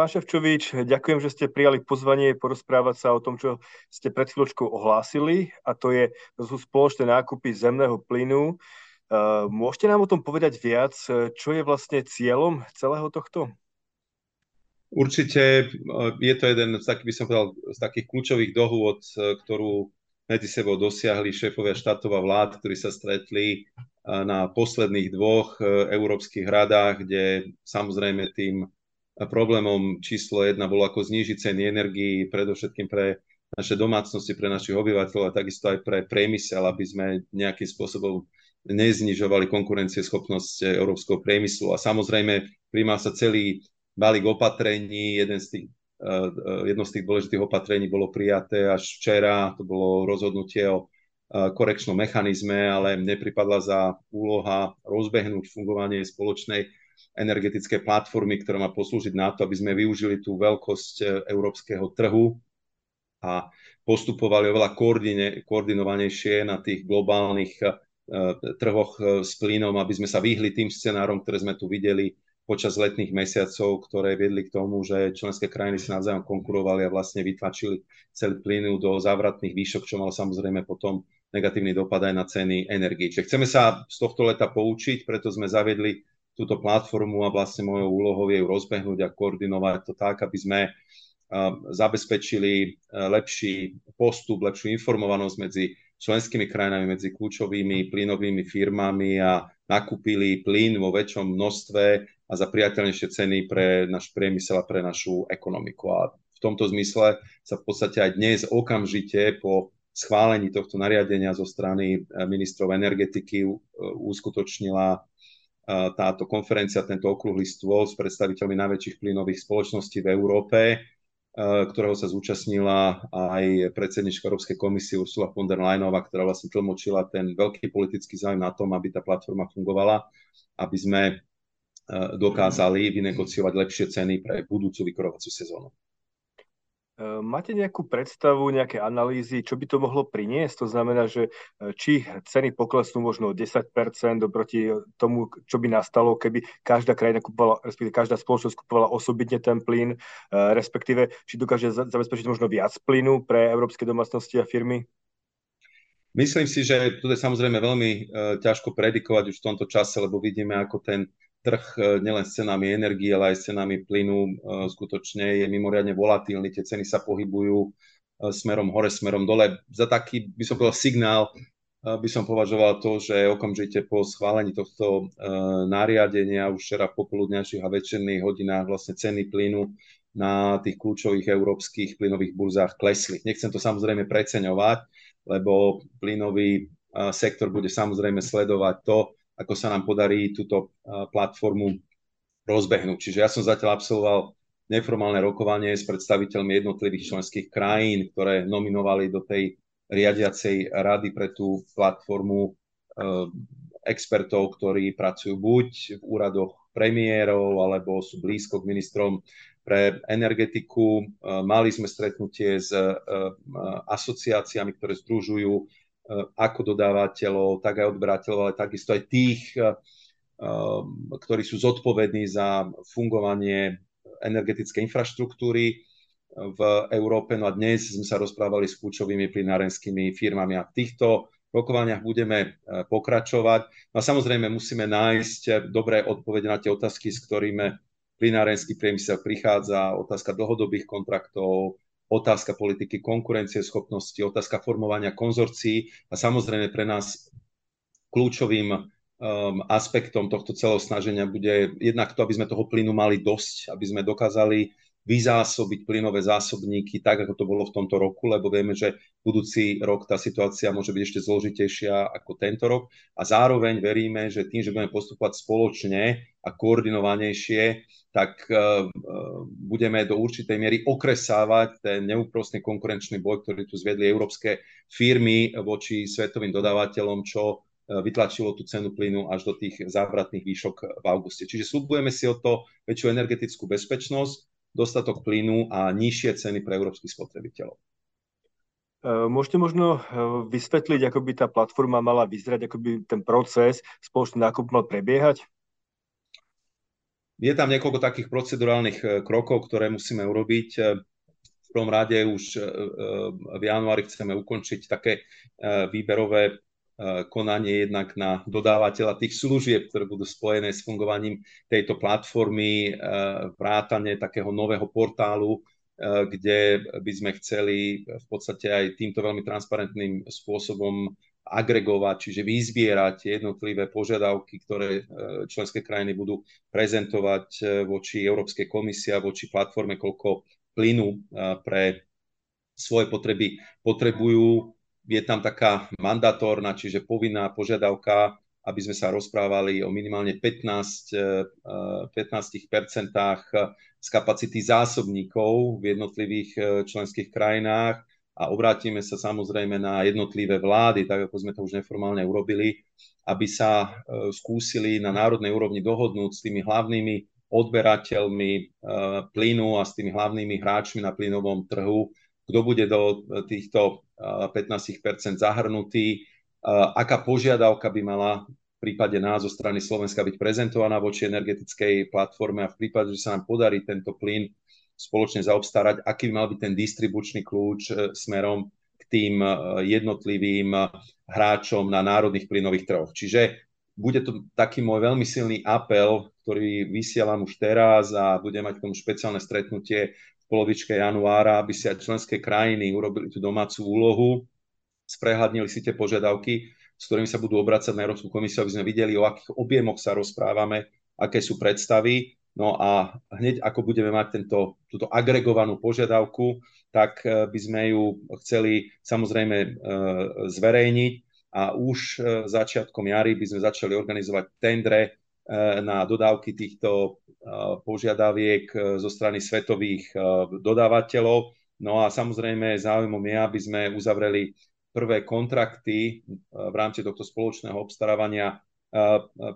Pán Ševčovič, ďakujem, že ste prijali pozvanie porozprávať sa o tom, čo ste pred chvíľočkou ohlásili, a to, je, to sú spoločné nákupy zemného plynu. Môžete nám o tom povedať viac, čo je vlastne cieľom celého tohto? Určite je to jeden z takých, by som povedal, z takých kľúčových dohôd, ktorú medzi sebou dosiahli šéfovia štátov a vlád, ktorí sa stretli na posledných dvoch európskych radách, kde samozrejme tým problémom číslo jedna bolo ako znížiť ceny energii, predovšetkým pre naše domácnosti, pre našich obyvateľov a takisto aj pre priemysel, aby sme nejakým spôsobom neznižovali konkurencieschopnosť európskeho priemyslu. A samozrejme príjma sa celý balík opatrení, jeden z tých, eh, jedno z tých dôležitých opatrení bolo prijaté až včera, to bolo rozhodnutie o eh, korekčnom mechanizme, ale nepripadla za úloha rozbehnúť fungovanie spoločnej energetické platformy, ktorá má poslúžiť na to, aby sme využili tú veľkosť e, európskeho trhu a postupovali oveľa koordine, koordinovanejšie na tých globálnych uh, trhoch s plynom, aby sme sa vyhli tým scenárom, ktoré sme tu videli počas letných mesiacov, ktoré viedli k tomu, že členské krajiny si navzájom konkurovali a vlastne vytlačili celý plynu do závratných výšok, čo malo samozrejme potom negatívny dopad aj na ceny energii. Čiže chceme sa z tohto leta poučiť, preto sme zaviedli túto platformu a vlastne mojou úlohou je ju rozbehnúť a koordinovať to tak, aby sme zabezpečili lepší postup, lepšiu informovanosť medzi členskými krajinami, medzi kľúčovými plynovými firmami a nakúpili plyn vo väčšom množstve a za priateľnejšie ceny pre náš priemysel a pre našu ekonomiku. A v tomto zmysle sa v podstate aj dnes okamžite po schválení tohto nariadenia zo strany ministrov energetiky uskutočnila táto konferencia, tento okrúhly stôl s predstaviteľmi najväčších plynových spoločností v Európe, ktorého sa zúčastnila aj predsednička Európskej komisie Ursula von der Leyenová, ktorá vlastne tlmočila ten veľký politický záujem na tom, aby tá platforma fungovala, aby sme dokázali vynegociovať lepšie ceny pre budúcu vykorovaciu sezónu. Ehm, máte nejakú predstavu, nejaké analýzy, čo by to mohlo priniesť? To znamená, že e, či ceny poklesnú možno o 10% oproti tomu, čo by nastalo, keby každá krajina kupovala, respektíve každá spoločnosť kupovala osobitne ten plyn, e, respektíve či dokáže zabezpečiť možno viac plynu pre európske domácnosti a firmy? Myslím si, že to je samozrejme veľmi ťažko predikovať už v tomto čase, lebo vidíme, ako ten trh e, nielen s cenami energie, ale aj s cenami plynu e, skutočne je mimoriadne volatilný. Tie ceny sa pohybujú e, smerom hore, smerom dole. Za taký, by som povedal, signál by som považoval to, že okamžite po schválení tohto nariadenia už včera v popoludňajších a večerných hodinách vlastne ceny plynu na tých kľúčových európskych plynových burzách klesli. Nechcem to samozrejme preceňovať, lebo plynový sektor bude samozrejme sledovať to, ako sa nám podarí túto platformu rozbehnúť. Čiže ja som zatiaľ absolvoval neformálne rokovanie s predstaviteľmi jednotlivých členských krajín, ktoré nominovali do tej riadiacej rady pre tú platformu expertov, ktorí pracujú buď v úradoch premiérov, alebo sú blízko k ministrom pre energetiku. Mali sme stretnutie s asociáciami, ktoré združujú Eh, ako dodávateľov, tak aj odberateľov, ale takisto aj tých, eh, eh, ktorí sú zodpovední za fungovanie energetickej infraštruktúry v Európe. No a dnes sme sa rozprávali s kľúčovými plinárenskými firmami a v týchto rokovaniach budeme pokračovať. No a samozrejme musíme nájsť dobré odpovede na tie otázky, s ktorými plinárenský priemysel prichádza, otázka dlhodobých kontraktov, otázka politiky konkurencieschopnosti, otázka formovania konzorcií a samozrejme pre nás kľúčovým um, aspektom tohto celého snaženia bude jednak to, aby sme toho plynu mali dosť, aby sme dokázali vyzásobiť plynové zásobníky tak, ako to bolo v tomto roku, lebo vieme, že budúci rok tá situácia môže byť ešte zložitejšia ako tento rok a zároveň veríme, že tým, že budeme postupovať spoločne a koordinovanejšie, tak uh, budeme do určitej miery okresávať ten neúprostný konkurenčný boj, ktorý tu zviedli európske firmy voči svetovým dodávateľom, čo vytlačilo tú cenu plynu až do tých závratných výšok v auguste. Čiže slúbujeme si o to väčšiu energetickú bezpečnosť, dostatok plynu a nižšie ceny pre európskych spotrebiteľov. E, môžete možno e, vysvetliť, ako by tá platforma mala vyzerať, ako by ten proces spoločný nákup mal prebiehať? je tam niekoľko takých procedurálnych krokov, ktoré musíme urobiť. V prvom rade už v januári chceme ukončiť také výberové konanie jednak na dodávateľa tých služieb, ktoré budú spojené s fungovaním tejto platformy, vrátane takého nového portálu, kde by sme chceli v podstate aj týmto veľmi transparentným spôsobom agregovať, čiže vyzbierať jednotlivé požiadavky, ktoré členské krajiny budú prezentovať voči Európskej komisii a voči platforme, koľko plynu pre svoje potreby potrebujú je tam taká mandatórna, čiže povinná požiadavka, aby sme sa rozprávali o minimálne 15, 15% eh, z kapacity zásobníkov v jednotlivých eh, členských krajinách. A obrátime sa samozrejme na jednotlivé vlády, tak ako sme to už neformálne urobili, aby sa eh, skúsili na národnej úrovni dohodnúť s tými hlavnými odberateľmi plynu a s tými hlavnými hráčmi na plynovom trhu, kto bude do týchto 15% zahrnutý, aká požiadavka by mala v prípade nás zo strany Slovenska byť prezentovaná voči energetickej platforme a v prípade, že sa nám podarí tento plyn spoločne zaobstarať, aký by mal byť ten distribučný kľúč e, smerom k tým e, jednotlivým hráčom na národných plynových trhoch. Čiže bude to taký môj veľmi silný apel, ktorý vysielam už teraz a budem mať k tomu špeciálne stretnutie polovičke januára, aby si aj členské krajiny urobili tú domácu úlohu, sprehľadnili si tie požiadavky, s ktorými sa budú obracať na Európsku komisiu, aby sme videli, o akých objemoch sa rozprávame, aké sú predstavy. No a hneď ako budeme mať tento, túto agregovanú požiadavku, tak eh, by sme ju chceli samozrejme eh, zverejniť a už eh, začiatkom jary by sme začali organizovať tendre na dodávky týchto požiadaviek e, zo strany svetových e, dodávateľov. No a samozrejme záujmom je, aby sme uzavreli prvé kontrakty e, v rámci tohto spoločného obstarávania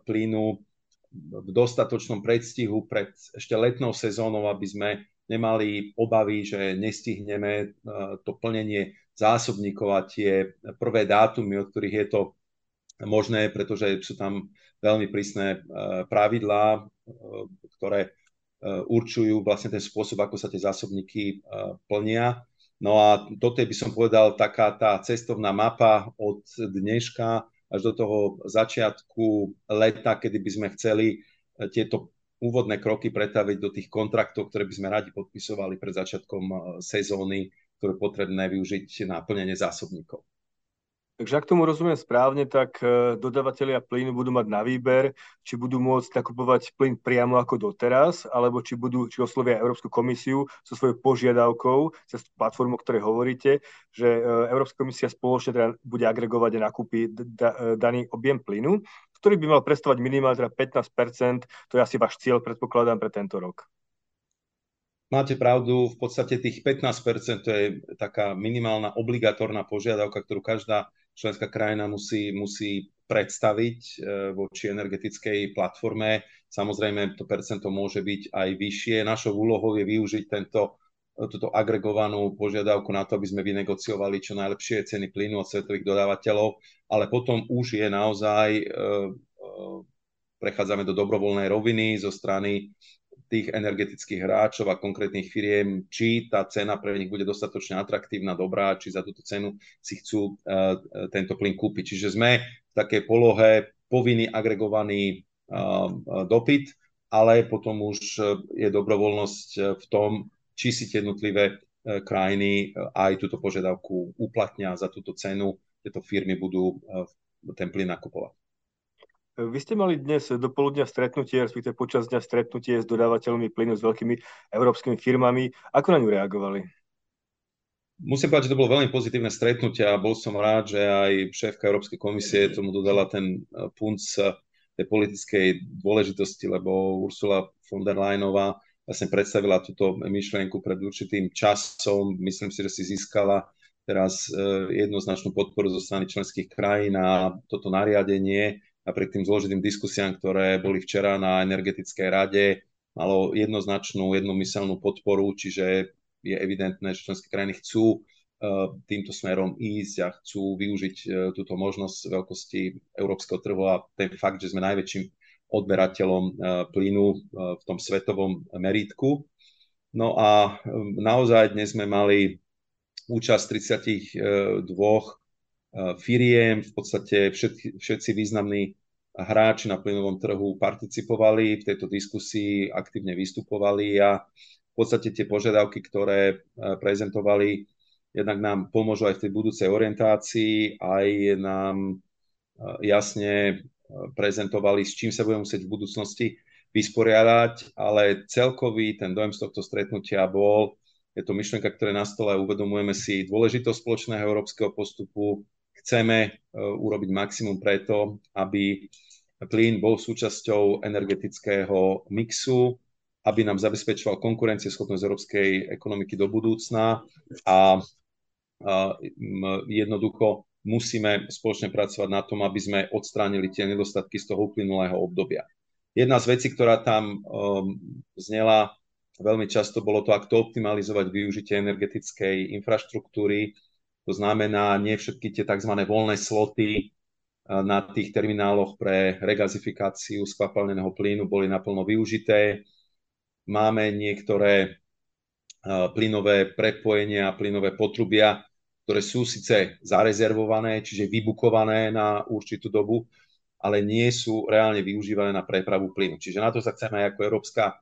plynu v dostatočnom predstihu pred ešte letnou sezónou, aby sme nemali obavy, že nestihneme to plnenie zásobníkov a tie prvé dátumy, od ktorých je to možné, pretože sú tam veľmi prísne pravidlá, ktoré e, určujú vlastne ten spôsob, ako sa tie zásobníky e, plnia. No a toto by som povedal taká tá cestovná mapa od dneška až do toho začiatku leta, kedy by sme chceli e, tieto úvodné kroky pretaviť do tých kontraktov, ktoré by sme radi podpisovali pred začiatkom sezóny, ktoré je potrebné využiť na plnenie zásobníkov. Takže ak tomu rozumiem správne, tak e, dodávateľia plynu budú mať na výber, či budú môcť nakupovať plyn priamo ako doteraz, alebo či, budú, či oslovia Európsku komisiu so svojou požiadavkou cez platformu, o ktorej hovoríte, že e, Európska komisia spoločne teda bude agregovať a nakúpi e, daný objem plynu, ktorý by mal predstavovať minimálne teda 15% to je asi váš cieľ, predpokladám, pre tento rok. Máte pravdu, v podstate tých 15% to je taká minimálna obligatórna požiadavka, ktorú každá členská krajina musí, musí predstaviť e, voči energetickej platforme. Samozrejme, to percento môže byť aj vyššie. Našou úlohou je využiť tento, túto agregovanú požiadavku na to, aby sme vynegociovali čo najlepšie ceny plynu od svetových dodávateľov, ale potom už je naozaj, e, e, prechádzame do dobrovoľnej roviny zo strany tých energetických hráčov a konkrétnych firiem, či tá cena pre nich bude dostatočne atraktívna, dobrá, či za túto cenu si chcú uh, tento plyn kúpiť. Čiže sme v takej polohe povinný agregovaný uh, dopyt, ale potom už je dobrovoľnosť v tom, či si tie jednotlivé krajiny aj túto požiadavku uplatnia za túto cenu, tieto firmy budú ten plyn nakupovať. Vy ste mali dnes do poludnia stretnutie, respektíve počas dňa stretnutie s dodávateľmi plynu s veľkými európskymi firmami. Ako na ňu reagovali? Musím povedať, že to bolo veľmi pozitívne stretnutie a bol som rád, že aj šéfka Európskej komisie tomu dodala ten e, punc e, tej politickej dôležitosti, lebo Ursula von der Leyenová vlastne predstavila túto myšlienku pred určitým časom. Myslím si, že si získala teraz e, jednoznačnú podporu zo strany členských krajín a toto nariadenie napriek tým zložitým diskusiám, ktoré boli včera na energetickej rade, malo jednoznačnú, jednomyselnú podporu, čiže je evidentné, že členské krajiny chcú e, týmto smerom ísť a chcú využiť e, túto možnosť veľkosti európskeho trhu a ten fakt, že sme najväčším odberateľom plynu v tom svetovom meritku. No a naozaj dnes sme mali účasť 32 firiem, v podstate všetci, všetci významní hráči na plynovom trhu participovali v tejto diskusii, aktívne vystupovali a v podstate tie požiadavky, ktoré prezentovali, jednak nám pomôžu aj v tej budúcej orientácii, aj nám jasne prezentovali, s čím sa budeme musieť v budúcnosti vysporiadať, ale celkový ten dojem z tohto stretnutia bol, je to myšlienka, ktorá je na stole, uvedomujeme si dôležitosť spoločného európskeho postupu, chceme urobiť maximum preto, aby plyn bol súčasťou energetického mixu, aby nám zabezpečoval konkurencieschopnosť európskej ekonomiky do budúcna a jednoducho musíme spoločne pracovať na tom, aby sme odstránili tie nedostatky z toho uplynulého obdobia. Jedna z vecí, ktorá tam um, znela veľmi často, bolo to, ako optimalizovať využitie energetickej infraštruktúry. To znamená, nie všetky tie tzv. voľné sloty uh, na tých termináloch pre regazifikáciu skvapalneného plynu boli naplno využité. Máme niektoré uh, plynové prepojenia, plynové potrubia, ktoré sú síce zarezervované, čiže vybukované na určitú dobu, ale nie sú reálne využívané na prepravu plynu. Čiže na to sa chceme ako Európska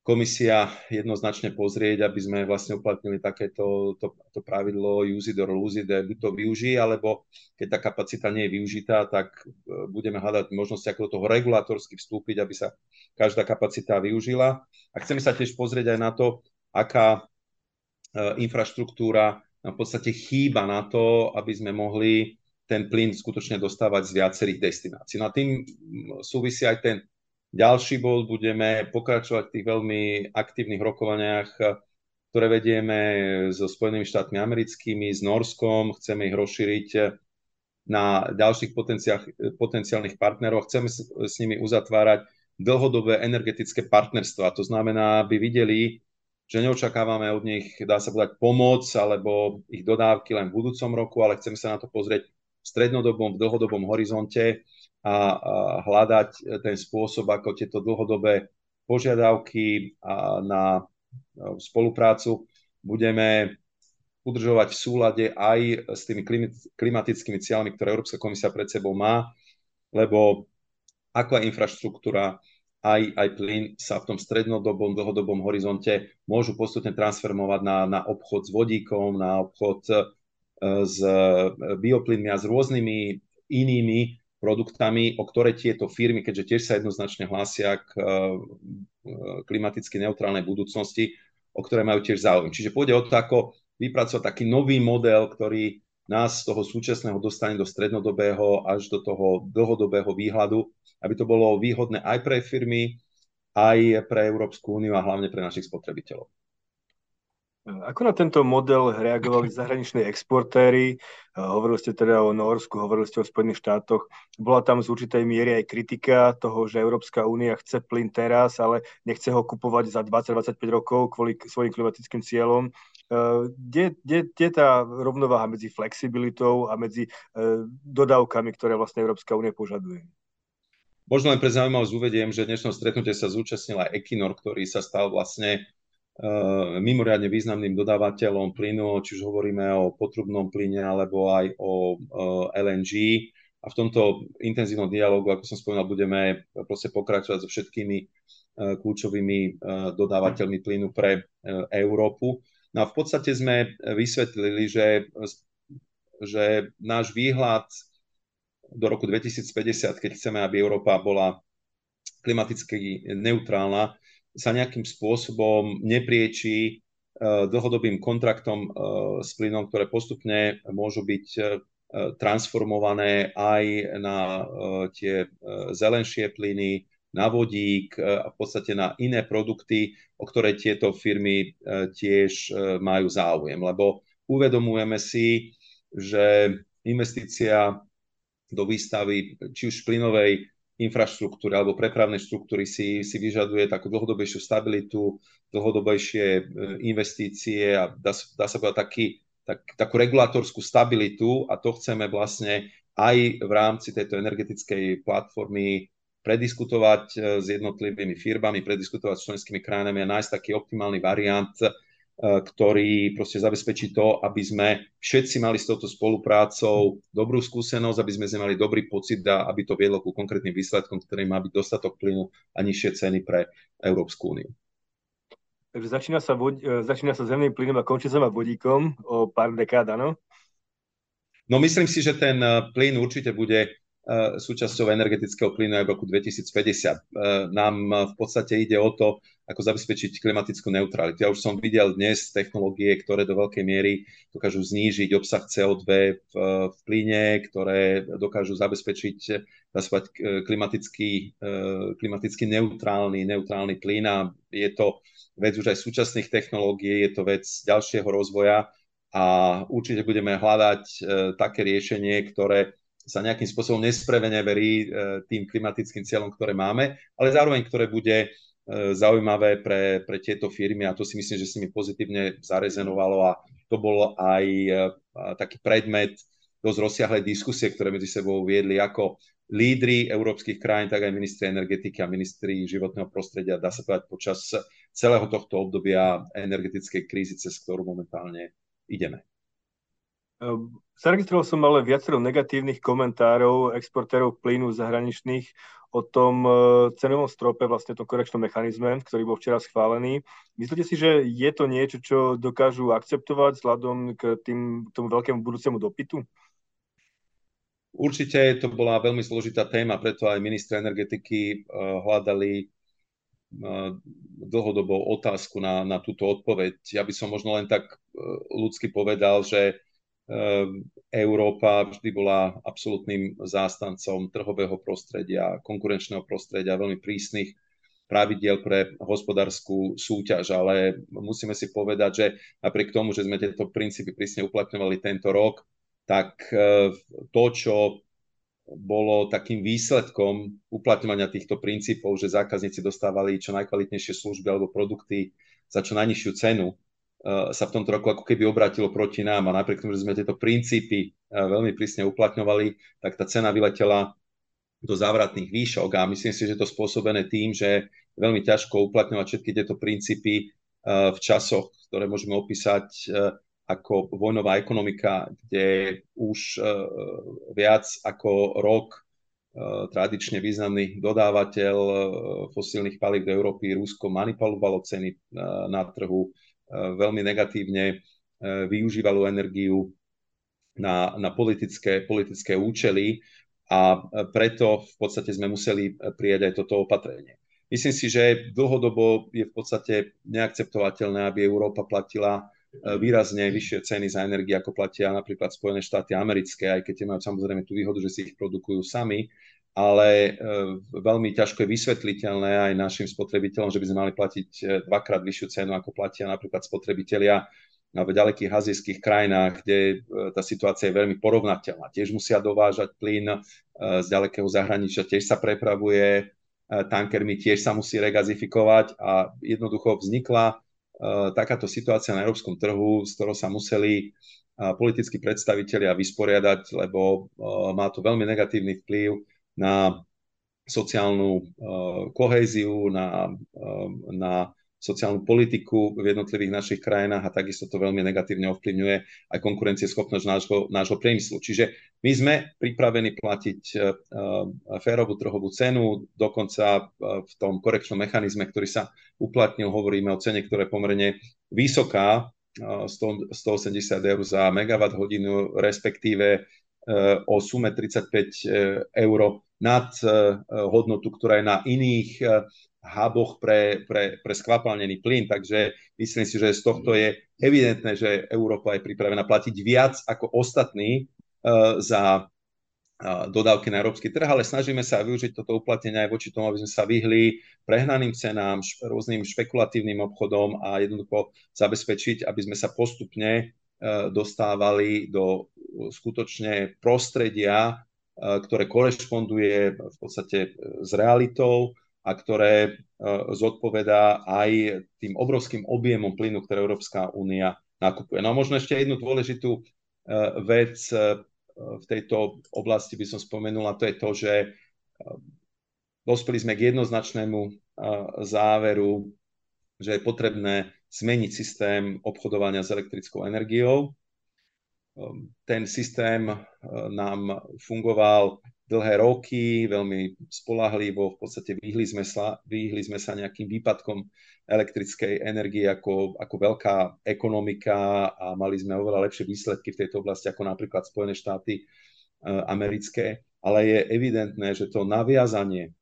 komisia jednoznačne pozrieť, aby sme vlastne uplatnili takéto to, to pravidlo use it or lose it, buď to využij, alebo keď tá kapacita nie je využitá, tak e, budeme hľadať možnosti, ako do toho regulatorsky vstúpiť, aby sa každá kapacita využila. A chceme sa tiež pozrieť aj na to, aká e, infraštruktúra v podstate chýba na to, aby sme mohli ten plyn skutočne dostávať z viacerých destinácií. No a tým súvisí aj ten ďalší bod. Budeme pokračovať v tých veľmi aktívnych rokovaniach, ktoré vedieme so Spojenými štátmi americkými, s Norskom. Chceme ich rozšíriť na ďalších potenciálnych partnerov. Chceme s nimi uzatvárať dlhodobé energetické partnerstva. To znamená, aby videli, že neočakávame od nich, dá sa povedať, pomoc alebo ich dodávky len v budúcom roku, ale chceme sa na to pozrieť v strednodobom, v dlhodobom horizonte a, hľadať ten spôsob, ako tieto dlhodobé požiadavky na spoluprácu budeme udržovať v súlade aj s tými klimatickými cieľmi, ktoré Európska komisia pred sebou má, lebo ako aj infraštruktúra, aj, aj plyn sa v tom strednodobom, dlhodobom horizonte môžu postupne transformovať na, na obchod s vodíkom, na obchod e, s e, bioplynmi a s rôznymi inými produktami, o ktoré tieto firmy, keďže tiež sa jednoznačne hlásia k e, klimaticky neutrálnej budúcnosti, o ktoré majú tiež záujem. Čiže pôjde o to, ako vypracovať taký nový model, ktorý nás z toho súčasného dostane do strednodobého až do toho dlhodobého výhľadu, aby to bolo výhodné aj pre firmy, aj pre Európsku úniu a hlavne pre našich spotrebiteľov. Ako na tento model reagovali zahraniční exportéry? Hovorili ste teda o Norsku, hovorili ste o Spojených štátoch. Bola tam z určitej miery aj kritika toho, že Európska únia chce plyn teraz, ale nechce ho kupovať za 20-25 rokov kvôli svojim klimatickým cieľom. Kde, kde, kde tá rovnováha medzi flexibilitou a medzi dodávkami, ktoré vlastne Európska únia požaduje? Možno len pre zaujímavosť uvediem, že dnešnom stretnutie sa zúčastnil aj Equinor, ktorý sa stal vlastne Eh, mimoriadne významným dodávateľom plynu, či už hovoríme o potrubnom plyne alebo aj o eh, LNG. A v tomto intenzívnom dialogu, ako som spomínal, budeme proste pokračovať so všetkými eh, kľúčovými dodávateľmi plynu pre Európu. No a v podstate sme vysvetlili, že, že náš výhľad do roku 2050, keď chceme, aby Európa bola klimaticky neutrálna, sa nejakým spôsobom neprieči e, dlhodobým kontraktom e, s plynom, ktoré postupne môžu byť e, transformované aj na tie zelenšie plyny, na vodík a v podstate na iné produkty, o ktoré tieto firmy tiež majú záujem. Lebo uvedomujeme si, že investícia do výstavy či už plynovej infraštruktúry alebo prepravnej štruktúry si, si vyžaduje takú dlhodobejšiu stabilitu, dlhodobejšie e, investície a dá, dá sa povedať taký, tak, takú regulatorskú stabilitu a to chceme vlastne aj v rámci tejto energetickej platformy prediskutovať s jednotlivými firmami, prediskutovať s členskými krajinami a nájsť taký optimálny variant, ktorý proste zabezpečí to, aby sme všetci mali s touto spoluprácou dobrú skúsenosť, aby sme mali dobrý pocit a aby to viedlo ku konkrétnym výsledkom, ktorým má byť dostatok plynu a nižšie ceny pre Európsku úniu. Takže začína sa, vod, e, začína sa zemným plynom a končí sa ma vodíkom o pár dekád, áno? No myslím si, že ten e, plyn určite bude e, súčasťou energetického plynu aj v roku 2050. Nám v podstate ide o to, ako zabezpečiť klimatickú neutralitu. Ja už som videl dnes technológie, ktoré do veľkej miery dokážu znížiť obsah CO2 v, v plyne, ktoré dokážu zabezpečiť klimaticky, klimaticky neutrálny, neutrálny plyn a je to vec už aj súčasných technológií, je to vec ďalšieho rozvoja a určite budeme hľadať e, také riešenie, ktoré sa nejakým spôsobom verí e, tým klimatickým cieľom, ktoré máme, ale zároveň, ktoré bude e, zaujímavé pre, pre tieto firmy a to si myslím, že si mi pozitívne zarezenovalo a to bol aj e, taký predmet dosť rozsiahlej diskusie, ktoré medzi sebou viedli ako lídry európskych krajín, tak aj ministri energetiky a ministri životného prostredia, dá sa povedať, počas celého tohto obdobia energetickej krízy, cez ktorú momentálne ideme. Ehm, zaregistroval som ale viacero negatívnych komentárov exportérov plynu zahraničných o tom e, cenovom strope, vlastne tom korekčnom mechanizme, ktorý bol včera schválený. Myslíte si, že je to niečo, čo dokážu akceptovať vzhľadom k, tým, k tomu veľkému budúcemu dopytu? Určite to bola veľmi zložitá téma, preto aj ministri energetiky uh, hľadali uh, dlhodobou otázku na, na túto odpoveď. Ja by som možno len tak ľudsky povedal, že Európa vždy bola absolútnym zástancom trhového prostredia, konkurenčného prostredia, veľmi prísnych pravidiel pre hospodárskú súťaž, ale musíme si povedať, že napriek tomu, že sme tieto princípy prísne uplatňovali tento rok, tak e, to, čo bolo takým výsledkom uplatňovania týchto princípov, že zákazníci dostávali čo najkvalitnejšie služby alebo produkty za čo najnižšiu cenu, sa v tomto roku ako keby obratilo proti nám. A napriek tomu, že sme tieto princípy e, veľmi prísne uplatňovali, tak tá cena vyletela do závratných výšok. A myslím si, že to spôsobené tým, že je veľmi ťažko uplatňovať všetky tieto princípy v časoch, ktoré môžeme opísať ako vojnová ekonomika, kde už viac ako rok tradične významný dodávateľ fosílnych palív do Európy, Rusko, manipulovalo ceny na trhu, veľmi negatívne uh, využívalo energiu na, na politické, politické účely a preto v podstate sme museli prijať aj toto opatrenie. Myslím si, že dlhodobo je v podstate neakceptovateľné, aby Európa platila E, výrazne vyššie ceny za energiu, ako platia napríklad Spojené štáty americké, aj keď majú samozrejme tú výhodu, že si ich produkujú sami, ale e, veľmi ťažko je vysvetliteľné aj našim spotrebiteľom, že by sme mali platiť e, dvakrát vyššiu cenu, ako platia napríklad spotrebitelia v ďalekých azijských krajinách, kde tá situácia je veľmi porovnateľná. Tiež musia dovážať plyn z ďalekého zahraničia, tiež sa prepravuje tankermi, tiež sa musí regazifikovať a jednoducho vznikla Eh, takáto situácia na európskom trhu, s ktorou sa museli eh, politickí predstavitelia vysporiadať, lebo eh, má to veľmi negatívny vplyv na sociálnu kohéziu, na, na sociálnu politiku v jednotlivých našich krajinách a takisto to veľmi negatívne ovplyvňuje aj konkurencieschopnosť nášho, nášho priemyslu. Čiže my sme pripravení platiť uh, férovú trhovú cenu, dokonca v tom korekčnom mechanizme, ktorý sa uplatnil, hovoríme o cene, ktorá je pomerne vysoká, uh, 100, 180 eur za megawatt hodinu, respektíve o sume 35 eur nad hodnotu, ktorá je na iných huboch pre, pre, pre skvapalnený plyn, takže myslím si, že z tohto je evidentné, že Európa je pripravená platiť viac ako ostatní za dodávky na európsky trh, ale snažíme sa využiť toto uplatnenie aj voči tomu, aby sme sa vyhli prehnaným cenám, rôznym špekulatívnym obchodom a jednoducho zabezpečiť, aby sme sa postupne dostávali do skutočne prostredia, ktoré korešponduje v podstate s realitou, a ktoré zodpovedá aj tým obrovským objemom plynu, ktoré Európska únia nakupuje. No a možno ešte jednu dôležitú vec v tejto oblasti by som spomenul a to je to, že dospeli sme k jednoznačnému záveru, že je potrebné zmeniť systém obchodovania s elektrickou energiou. Ten systém nám fungoval dlhé roky, veľmi spolahlivo, v podstate vyhli sme sa, vyhli sme sa nejakým výpadkom elektrickej energie ako, ako veľká ekonomika a mali sme oveľa lepšie výsledky v tejto oblasti ako napríklad Spojené štáty e, americké, ale je evidentné, že to naviazanie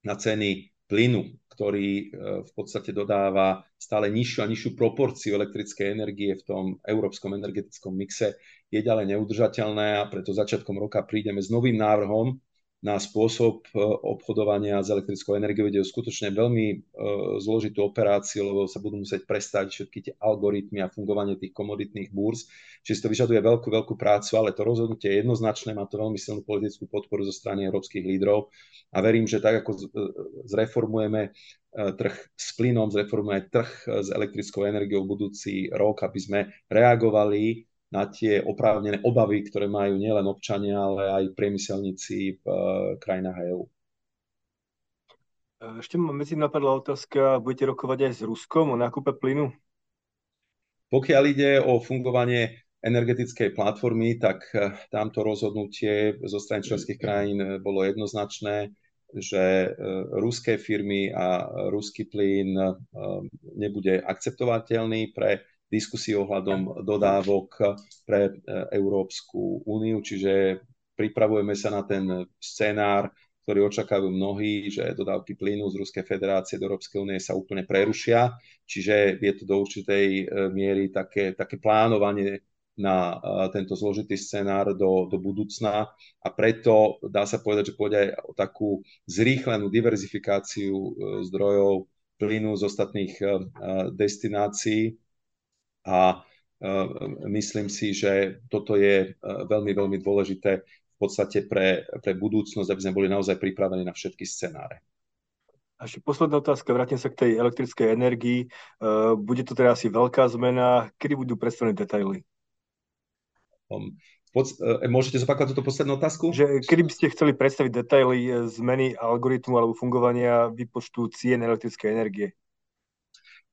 na ceny plynu, ktorý e, v podstate dodáva stále nižšiu a nižšiu proporciu elektrickej energie v tom európskom energetickom mixe, je ďalej neudržateľné a preto začiatkom roka prídeme s novým návrhom na spôsob e, obchodovania s elektrickou energiou. Ide o skutočne veľmi e, zložitú operáciu, lebo sa budú musieť prestať všetky tie algoritmy a fungovanie tých komoditných búrz. Čiže to vyžaduje veľkú, veľkú prácu, ale to rozhodnutie je jednoznačné, má to veľmi silnú politickú podporu zo strany európskych lídrov a verím, že tak ako e, zreformujeme trh s plynom, zreformujeme trh s elektrickou energiou budúci rok, aby sme reagovali na tie oprávnené obavy, ktoré majú nielen občania, ale aj priemyselníci v uh, krajinách EÚ. Ešte ma medzi napadla otázka, budete rokovať aj s Ruskom o nákupe plynu? Pokiaľ ide o fungovanie energetickej platformy, tak e, tamto rozhodnutie zo strany členských krajín e, bolo jednoznačné, že ruské firmy a ruský plyn nebude akceptovateľný pre diskusii ohľadom dodávok pre e, Európsku úniu, čiže pripravujeme sa na ten scenár, ktorý očakajú mnohí, že dodávky plynu z Ruskej federácie do Európskej únie sa úplne prerušia, čiže je to do určitej e, miery také, také plánovanie na e, tento zložitý scenár do, do budúcna. A preto dá sa povedať, že pôjde aj o takú zrýchlenú diverzifikáciu zdrojov plynu z ostatných destinácií a e, myslím si, že toto je e, veľmi, veľmi dôležité v podstate pre, pre budúcnosť, aby sme boli naozaj pripravení na všetky scenáre. A ešte posledná otázka, vrátim sa k tej elektrickej energii. E, bude to teda asi veľká zmena. Kedy budú predstavené detaily? Um, pod, môžete zopakovať túto poslednú otázku? Že, kedy by ste chceli predstaviť detaily zmeny algoritmu alebo fungovania výpočtu cien elektrickej energie?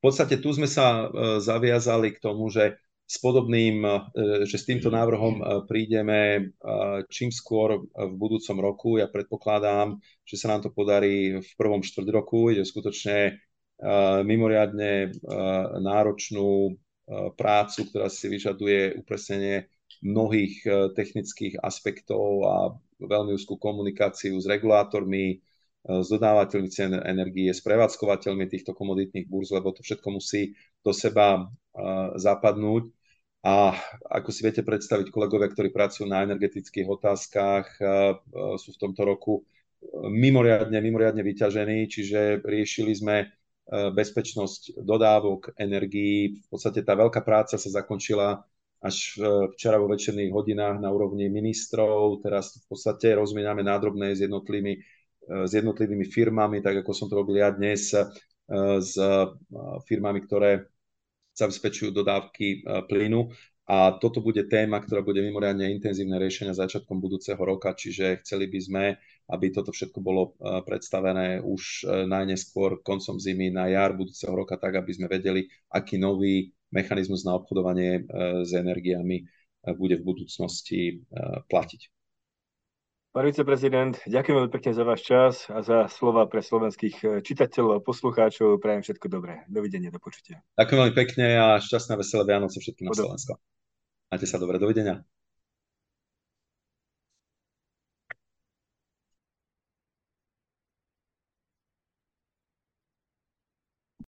Podstate tu sme sa e, zaviazali k tomu, že s podobným, e, že s týmto návrhom e, prídeme čím skôr v budúcom roku. Ja predpokladám, že sa nám to podarí v prvom štvrť roku. Ide skutočne mimoriadne náročnú prácu, ktorá si vyžaduje upresnenie mnohých technických aspektov a veľmi úzkú komunikáciu s regulátormi, s dodávateľmi cien energie, s prevádzkovateľmi týchto komoditných burz, lebo to všetko musí do seba zapadnúť. A ako si viete predstaviť, kolegovia, ktorí pracujú na energetických otázkach, sú v tomto roku mimoriadne, mimoriadne vyťažení, čiže riešili sme bezpečnosť dodávok energií. V podstate tá veľká práca sa zakončila až včera vo večerných hodinách na úrovni ministrov. Teraz v podstate rozmíname nádrobné s jednotlivými s jednotlivými firmami, tak ako som to robil ja dnes, e, s e, firmami, ktoré zabezpečujú dodávky plynu. A toto bude téma, ktorá bude mimoriadne intenzívne riešenia začiatkom budúceho roka, čiže chceli by sme, aby toto všetko bolo predstavené už najneskôr koncom zimy na jar budúceho roka, tak aby sme vedeli, aký nový mechanizmus na obchodovanie s energiami bude v budúcnosti platiť. Pán viceprezident, ďakujem veľmi pekne za váš čas a za slova pre slovenských eh, čitateľov poslucháčov. Prajem všetko dobré. Dovidenia, do počutia. Ďakujem veľmi pekne a šťastné veselé Vianoce všetkým na Slovensko. Majte sa dobre, dovidenia.